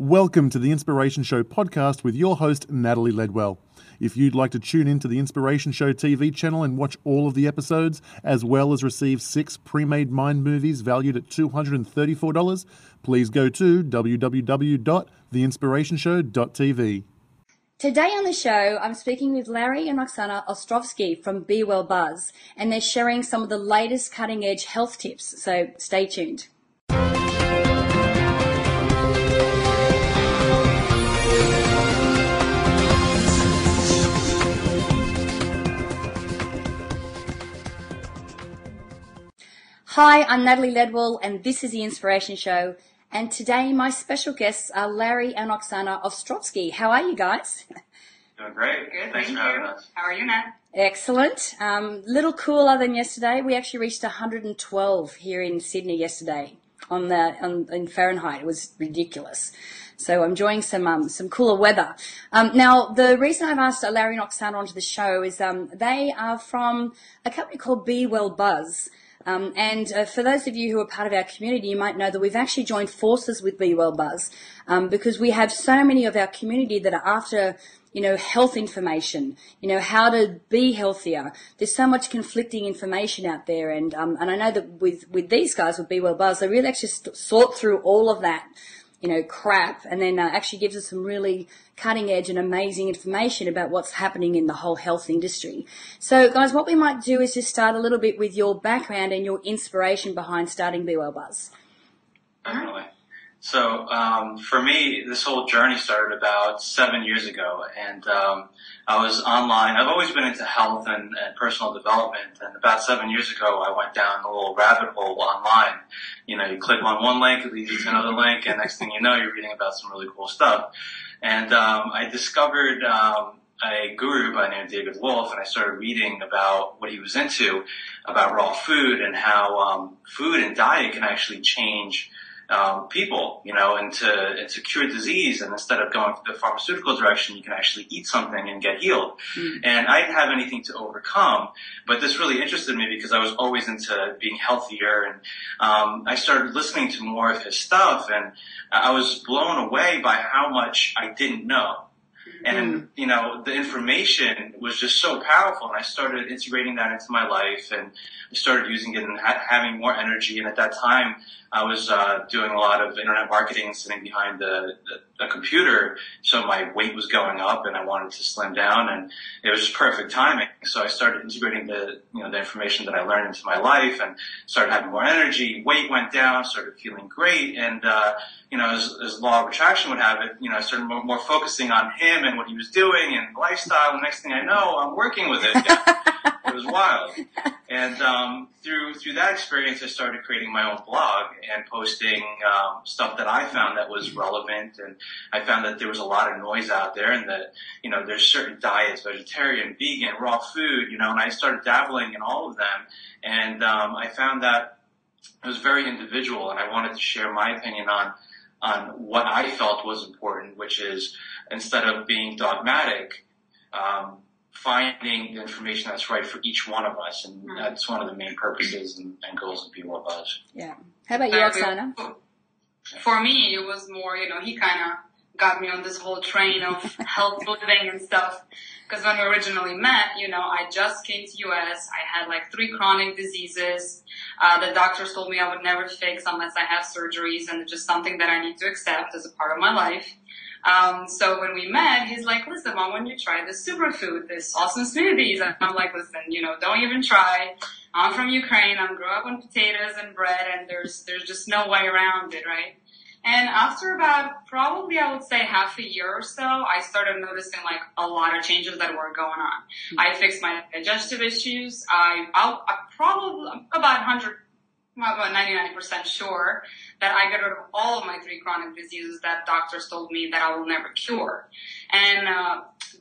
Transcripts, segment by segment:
Welcome to the Inspiration Show podcast with your host, Natalie Ledwell. If you'd like to tune into the Inspiration Show TV channel and watch all of the episodes, as well as receive six pre made mind movies valued at $234, please go to www.theinspirationshow.tv. Today on the show, I'm speaking with Larry and Oksana Ostrovsky from Be Well Buzz, and they're sharing some of the latest cutting edge health tips, so stay tuned. Hi, I'm Natalie Ledwell, and this is the Inspiration Show. And today, my special guests are Larry and Oksana Ostrovsky. How are you guys? Doing great. Good, Thanks thank for having you. us. How are you, Nat? Excellent. Um, little cooler than yesterday. We actually reached 112 here in Sydney yesterday on the on, in Fahrenheit. It was ridiculous. So I'm enjoying some um, some cooler weather. Um, now, the reason I've asked Larry and Oksana onto the show is um, they are from a company called Be Well Buzz. Um, and uh, for those of you who are part of our community, you might know that we've actually joined forces with Be Well Buzz um, because we have so many of our community that are after, you know, health information, you know, how to be healthier. There's so much conflicting information out there, and um, and I know that with with these guys with Be Well Buzz, they really actually sort through all of that you know, crap, and then uh, actually gives us some really cutting edge and amazing information about what's happening in the whole health industry. So, guys, what we might do is just start a little bit with your background and your inspiration behind starting Be Well Buzz. Definitely. So um, for me, this whole journey started about seven years ago, and um, I was online. I've always been into health and, and personal development, and about seven years ago, I went down a little rabbit hole online. You know, you click on one link, it leads you to another link, and next thing you know, you're reading about some really cool stuff. And um, I discovered um, a guru by the name of David Wolfe, and I started reading about what he was into, about raw food and how um, food and diet can actually change um, people, you know, and to, and to cure disease. And instead of going the pharmaceutical direction, you can actually eat something and get healed. And I didn't have anything to overcome, but this really interested me because I was always into being healthier. And um, I started listening to more of his stuff, and I was blown away by how much I didn't know. And, you know, the information was just so powerful and I started integrating that into my life and I started using it and ha- having more energy. And at that time, I was, uh, doing a lot of internet marketing sitting behind the, the, the computer. So my weight was going up and I wanted to slim down and it was just perfect timing. So I started integrating the, you know, the information that I learned into my life and started having more energy. Weight went down, started feeling great. And, uh, you know, as, as law of attraction would have it, you know, I started more, more focusing on him and what he was doing and lifestyle. And next thing I know, I'm working with it. Yeah. it was wild. And um, through through that experience, I started creating my own blog and posting um, stuff that I found that was relevant. And I found that there was a lot of noise out there, and that you know there's certain diets, vegetarian, vegan, raw food, you know. And I started dabbling in all of them, and um, I found that it was very individual, and I wanted to share my opinion on on what I felt was important, which is instead of being dogmatic. Um, finding the information that's right for each one of us, and that's one of the main purposes and, and goals of Be Well Buzz. Yeah. How about you, Uh, Oksana? For me, it was more, you know, he kind of got me on this whole train of health living and stuff. Because when we originally met, you know, I just came to US. I had like three chronic diseases. Uh, the doctors told me I would never fix unless I have surgeries, and it's just something that I need to accept as a part of my life. Um, so when we met, he's like, listen, mom, when you try this superfood, this awesome smoothies, and I'm like, listen, you know, don't even try. I'm from Ukraine. I'm grew up on potatoes and bread, and there's there's just no way around it, right? And after about probably I would say half a year or so, I started noticing like a lot of changes that were going on. I fixed my digestive issues. I I'll, I probably about 100 about 99% sure that I got rid of all of my three chronic diseases that doctors told me that I will never cure. And uh,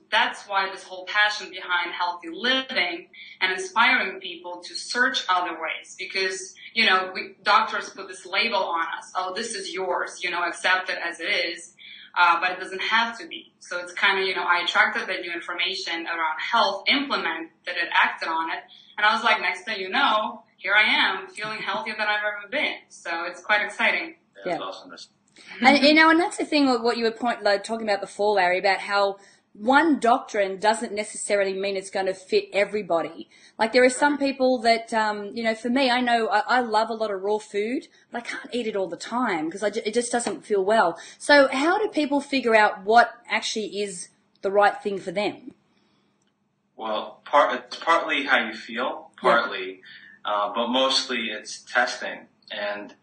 that's why this whole passion behind healthy living and inspiring people to search other ways because, you know, we, doctors put this label on us. Oh, this is yours, you know, accept it as it is. Uh, but it doesn't have to be. So it's kind of, you know, I attracted the new information around health, implemented it, acted on it. And I was like, next thing you know, here I am feeling healthier than I've ever been. So it's quite exciting. Yeah, Yeah. Awesome. And you know, and that's the thing. What you were point, like, talking about before, Larry, about how one doctrine doesn't necessarily mean it's going to fit everybody. Like there are some people that, um, you know, for me, I know I, I, love a lot of raw food, but I can't eat it all the time because it just doesn't feel well. So how do people figure out what actually is the right thing for them? Well, part, it's partly how you feel, partly, yeah. Uh, but mostly it's testing and,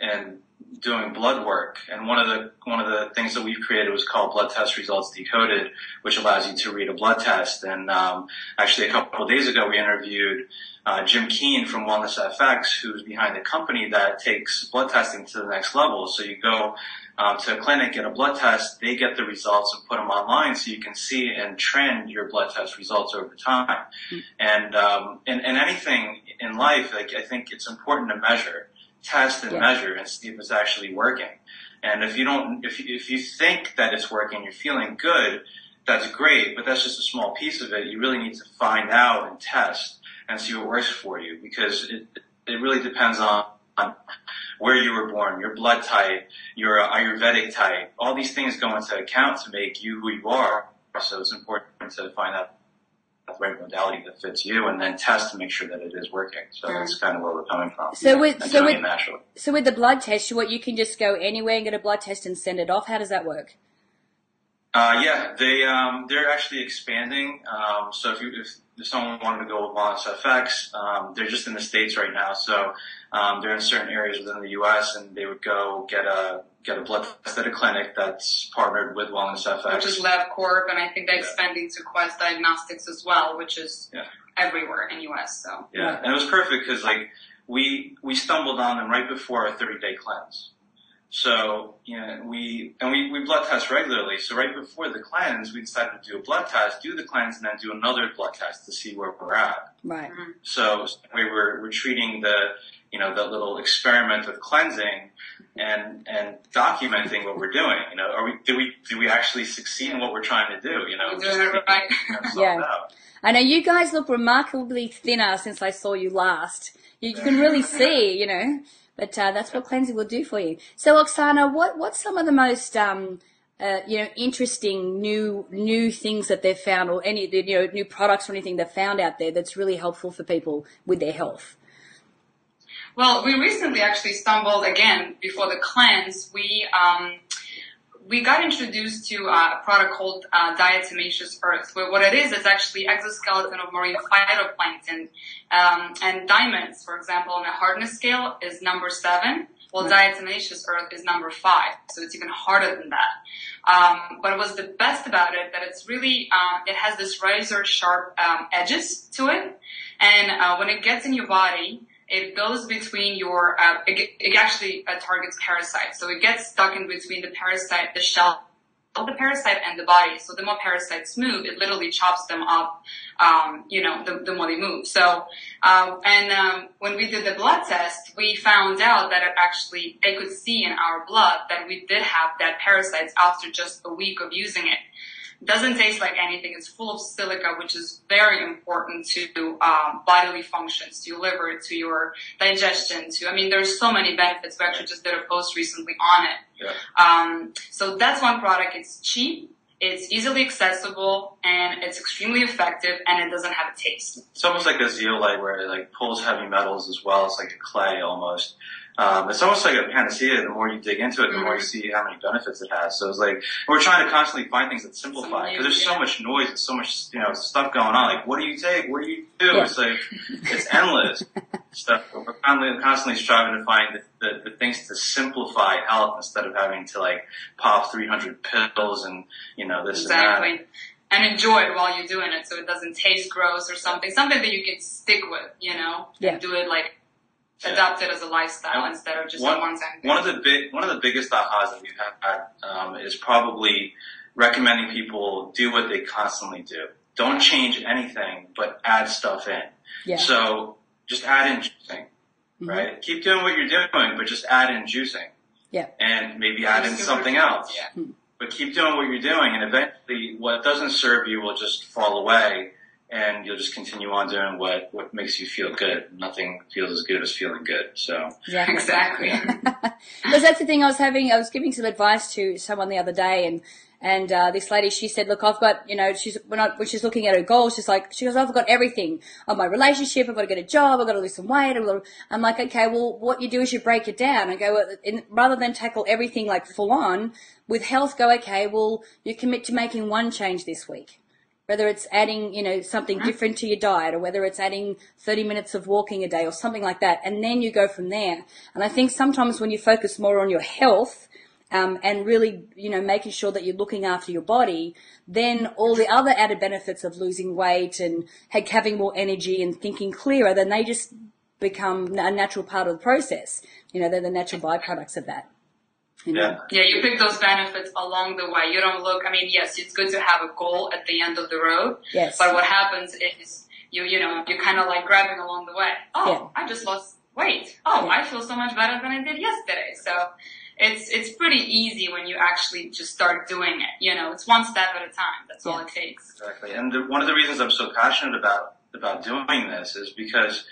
and doing blood work. And one of the one of the things that we've created was called Blood Test Results Decoded, which allows you to read a blood test. And um, actually, a couple of days ago, we interviewed uh, Jim Kean from Wellness FX, who's behind the company that takes blood testing to the next level. So you go um, to a clinic, get a blood test, they get the results and put them online so you can see and trend your blood test results over time. Mm-hmm. And, um, and, and anything in life, like, I think it's important to measure test and yeah. measure and see if it's actually working. And if you don't, if you, if you think that it's working, you're feeling good, that's great, but that's just a small piece of it. You really need to find out and test and see what works for you because it, it really depends on, on where you were born, your blood type, your Ayurvedic type. All these things go into account to make you who you are. So it's important to find out the right modality that fits you and then test to make sure that it is working. So mm. that's kind of where we're coming from. So with, so with, so with the blood test, what you can just go anywhere and get a blood test and send it off. How does that work? Uh, yeah, they, um, they're actually expanding. Um, so if you, if someone wanted to go with Wellness FX, um, they're just in the States right now. So, um, they're in certain areas within the U.S. and they would go get a, get a blood test at a clinic that's partnered with Wellness FX. Which is LabCorp, and I think they're yeah. expanding to Quest Diagnostics as well, which is yeah. everywhere in US. So yeah, and it was perfect because like we we stumbled on them right before our 30 day cleanse. So you know we and we we blood test regularly. So right before the cleanse, we decided to do a blood test, do the cleanse, and then do another blood test to see where we're at. Right. Mm-hmm. So we were we're treating the you know the little experiment of cleansing and and documenting what we're doing. You know, are we do we do we actually succeed in what we're trying to do? You know, doing it right. yeah. I know you guys look remarkably thinner since I saw you last. You, you can really see, you know, but uh, that's what cleansing will do for you. So, Oksana, what what's some of the most um, uh, you know, interesting new new things that they've found, or any you know new products or anything they've found out there that's really helpful for people with their health? Well, we recently actually stumbled again before the cleanse. We um, we got introduced to a product called uh, Diatomaceous Earth. Where what it is is actually exoskeleton of marine phytoplankton um, and diamonds. For example, on a hardness scale is number seven. Well, right. diatomaceous earth is number five, so it's even harder than that. Um, but what's the best about it that it's really um, it has this razor sharp um, edges to it, and uh, when it gets in your body, it goes between your, uh, it, it, actually uh, targets parasites. So it gets stuck in between the parasite, the shell of the parasite and the body. So the more parasites move, it literally chops them up, um, you know, the, the, more they move. So, uh, and um, when we did the blood test, we found out that actually, they could see in our blood that we did have that parasites after just a week of using it doesn't taste like anything. It's full of silica, which is very important to um, bodily functions, to your liver, to your digestion. To I mean, there's so many benefits. We actually just did a post recently on it. Yeah. Um, so that's one product. It's cheap. It's easily accessible and it's extremely effective and it doesn't have a taste. It's almost like a zeolite where it like pulls heavy metals as well. It's like a clay almost. Um, it's almost like a panacea. The more you dig into it, the more you mm-hmm. see how many benefits it has. So it's like we're trying to constantly find things that simplify because there's so much noise and so much you know stuff going on. Like, what do you take? What do you do? Yeah. It's like it's endless stuff. We're constantly, constantly striving to find the, the, the, things to simplify health instead of having to like pop 300 pills and you know this exactly. and that and enjoy it while you're doing it so it doesn't taste gross or something. Something that you can stick with, you know? Yeah. Do it like adopt it as a lifestyle and instead of just one, one time One of the big, one of the biggest ahas that we've had um, is probably recommending people do what they constantly do. Don't change anything, but add stuff in. Yeah. So just add in juicing, mm-hmm. right? Keep doing what you're doing, but just add in juicing. Yeah. And maybe add in something else. Yeah. But keep doing what you're doing, and eventually, what doesn't serve you will just fall away and you'll just continue on doing what, what makes you feel good. Nothing feels as good as feeling good. So Yeah. Exactly. Because that's the thing I was having, I was giving some advice to someone the other day and, and, uh, this lady, she said, look, I've got, you know, she's, when, I, when she's looking at her goals, she's like, she goes, I've got everything of my relationship, I've got to get a job, I've got to lose some weight. I've got to, I'm like, okay, well, what you do is you break it down and go, well, in, rather than tackle everything like full on, with health, go, okay, well, you commit to making one change this week whether it's adding, you know, something different to your diet or whether it's adding 30 minutes of walking a day or something like that. And then you go from there. And I think sometimes when you focus more on your health, um, and really, you know, making sure that you're looking after your body, then all the other added benefits of losing weight and having more energy and thinking clearer, then they just become a natural part of the process. You know, they're the natural byproducts of that. You know? yeah, Yeah, you pick those benefits along the way. You don't look, I mean, yes, it's good to have a goal at the end of the road. Yes. But what happens is you, you know, you're kind of like grabbing along the way. Oh, I just lost weight. Oh, Yeah. I feel so much better than I did yesterday. So it's, it's pretty easy when you actually just start doing it. You know, it's one step at a time. That's all it takes. exactly. And the, one of the reasons I'm so passionate about, about doing this is because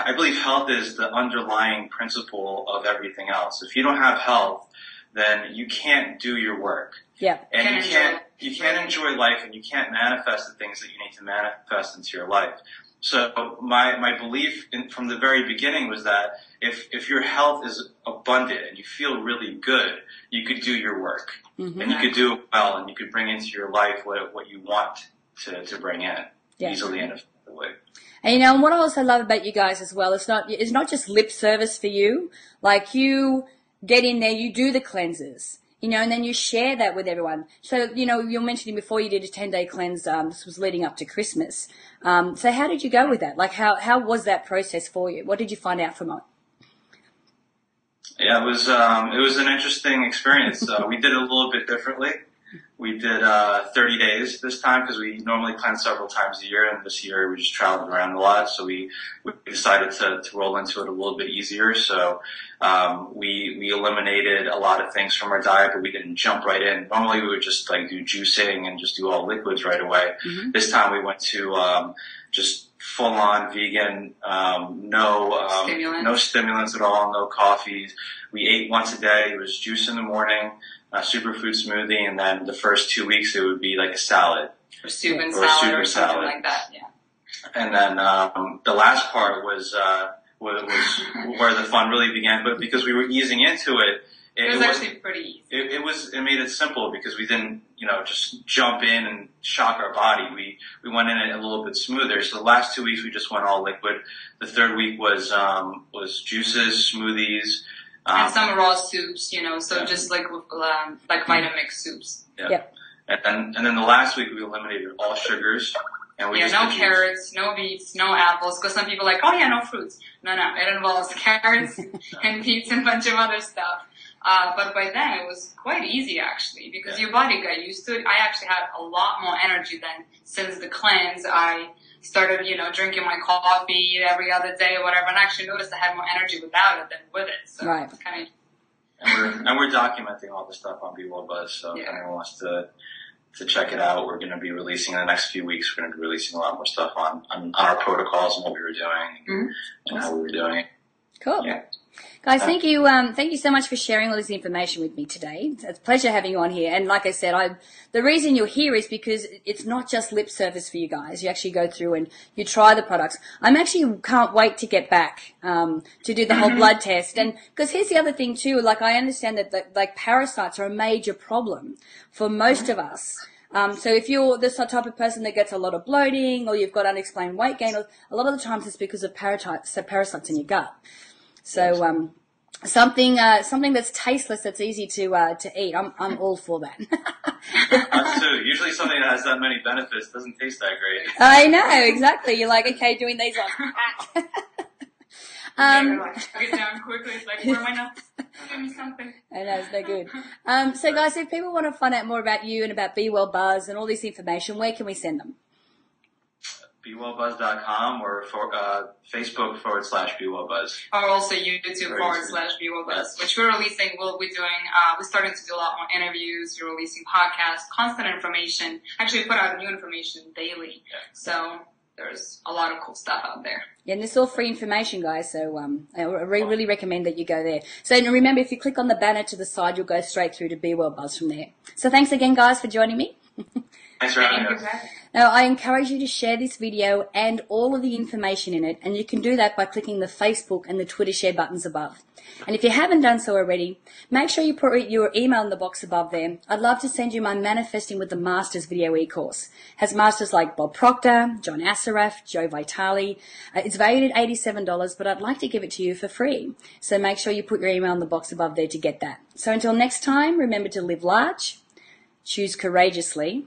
I believe health is the underlying principle of everything else. If you don't have health, then you can't do your work. Yeah. and you can't you can't enjoy life and you can't manifest the things that you need to manifest into your life. So my my belief in, from the very beginning was that if if your health is abundant and you feel really good, you could do your work Mm-hmm. and you could do it well and you could bring into your life what what you want to to bring in Yeah. easily and effectively. And you know, and what I also love about you guys as well, it's not it's not just lip service for you. Like you get in there, you do the cleanses, you know, and then you share that with everyone. So, you know, you were mentioning before you did a ten day cleanse. Um, this was leading up to Christmas. Um, so how did you go with that? Like, how how was that process for you? What did you find out from it? Yeah, it was um, it was an interesting experience. Uh, we did it a little bit differently. We did uh, 30 days this time because we normally plan several times a year, and this year we just traveled around a lot, so we, we decided to, to roll into it a little bit easier. So um, we we eliminated a lot of things from our diet, but we didn't jump right in. Normally we would just like do juicing and just do all liquids right away. This time we went to um, just full on vegan, um, no um, Stimulants. no stimulants at all, no coffees. We ate once a day. It was juice in the morning, a superfood smoothie, and then the first two weeks it would be like a salad. Or soup and Or salad soup or and something salad. like that. Yeah. And then um, the last part was uh, was, was where the fun really began. But because we were easing into it, it, It was it actually pretty easy. it, it was it made it simple because we didn't you know just jump in and shock our body. We we went in it a little bit smoother. So the last two weeks we just went all liquid. The third week was um, was juices, smoothies. Um, and some raw soups, you know, so Yeah. just like with, um, like Vitamix soups. yeah. Yep. And then and then the last week we eliminated all sugars. And we Yeah, just no did carrots, no beets, no apples, because some people are like, oh yeah, no fruits. No, no, it involves carrots and beets and a bunch of other stuff. Uh, but by then it was quite easy actually, because Yeah. your body got used to it. I actually had a lot more energy than since the cleanse. I started, you know, drinking my coffee every other day or whatever, and I actually noticed I had more energy without it than with it. So Right. kind of And we're and we're documenting all the stuff on Be Well Buzz. So if anyone wants to to check it out, we're going to be releasing in the next few weeks. We're going to be releasing a lot more stuff on on, on our protocols and what we were doing Mhm. and how we were doing it. Cool. Yeah. Guys, thank you, um, thank you so much for sharing all this information with me today. It's a pleasure having you on here. And like I said, I, the reason you're here is because it's not just lip service for you guys. You actually go through and you try the products. I'm actually can't wait to get back, um, to do the whole blood test. And, cause here's the other thing too, like I understand that, that like parasites are a major problem for most of us. Um, so if you're this type of person that gets a lot of bloating or you've got unexplained weight gain, a lot of the times it's because of parasites, parasites in your gut. So um, something uh, something that's tasteless, that's easy to uh, to eat. I'm I'm all for that. Us too. Usually something that has that many benefits doesn't taste that great. I know exactly. You're like, okay, doing these on. um, like, chug it down quickly. It's like, where are my nuts? Give me something. I know it's no good. Um, so guys, if people want to find out more about you and about Be Well Buzz and all this information, where can we send them? BeWellBuzz.com or for, uh, Facebook forward slash BeWellBuzz. Or also YouTube Very forward easy. slash BeWellBuzz, which we're releasing. We'll be doing, uh, we're starting to do a lot more interviews. We're releasing podcasts, constant information. Actually, we put out new information daily. Yeah. So there's a lot of cool stuff out there. Yeah, and it's all free information, guys. So um, I re- really recommend that you go there. So remember, if you click on the banner to the side, you'll go straight through to Be Well Buzz from there. So thanks again, guys, for joining me. Thanks for having us. Now, I encourage you to share this video and all of the information in it, and you can do that by clicking the Facebook and the Twitter share buttons above. And if you haven't done so already, make sure you put your email in the box above there. I'd love to send you my Manifesting with the Masters video e-course. Has masters like Bob Proctor, John Assaraf, Joe Vitale. Uh, it's valued at $87, but I'd like to give it to you for free. So make sure you put your email in the box above there to get that. So until next time, remember to live large, choose courageously,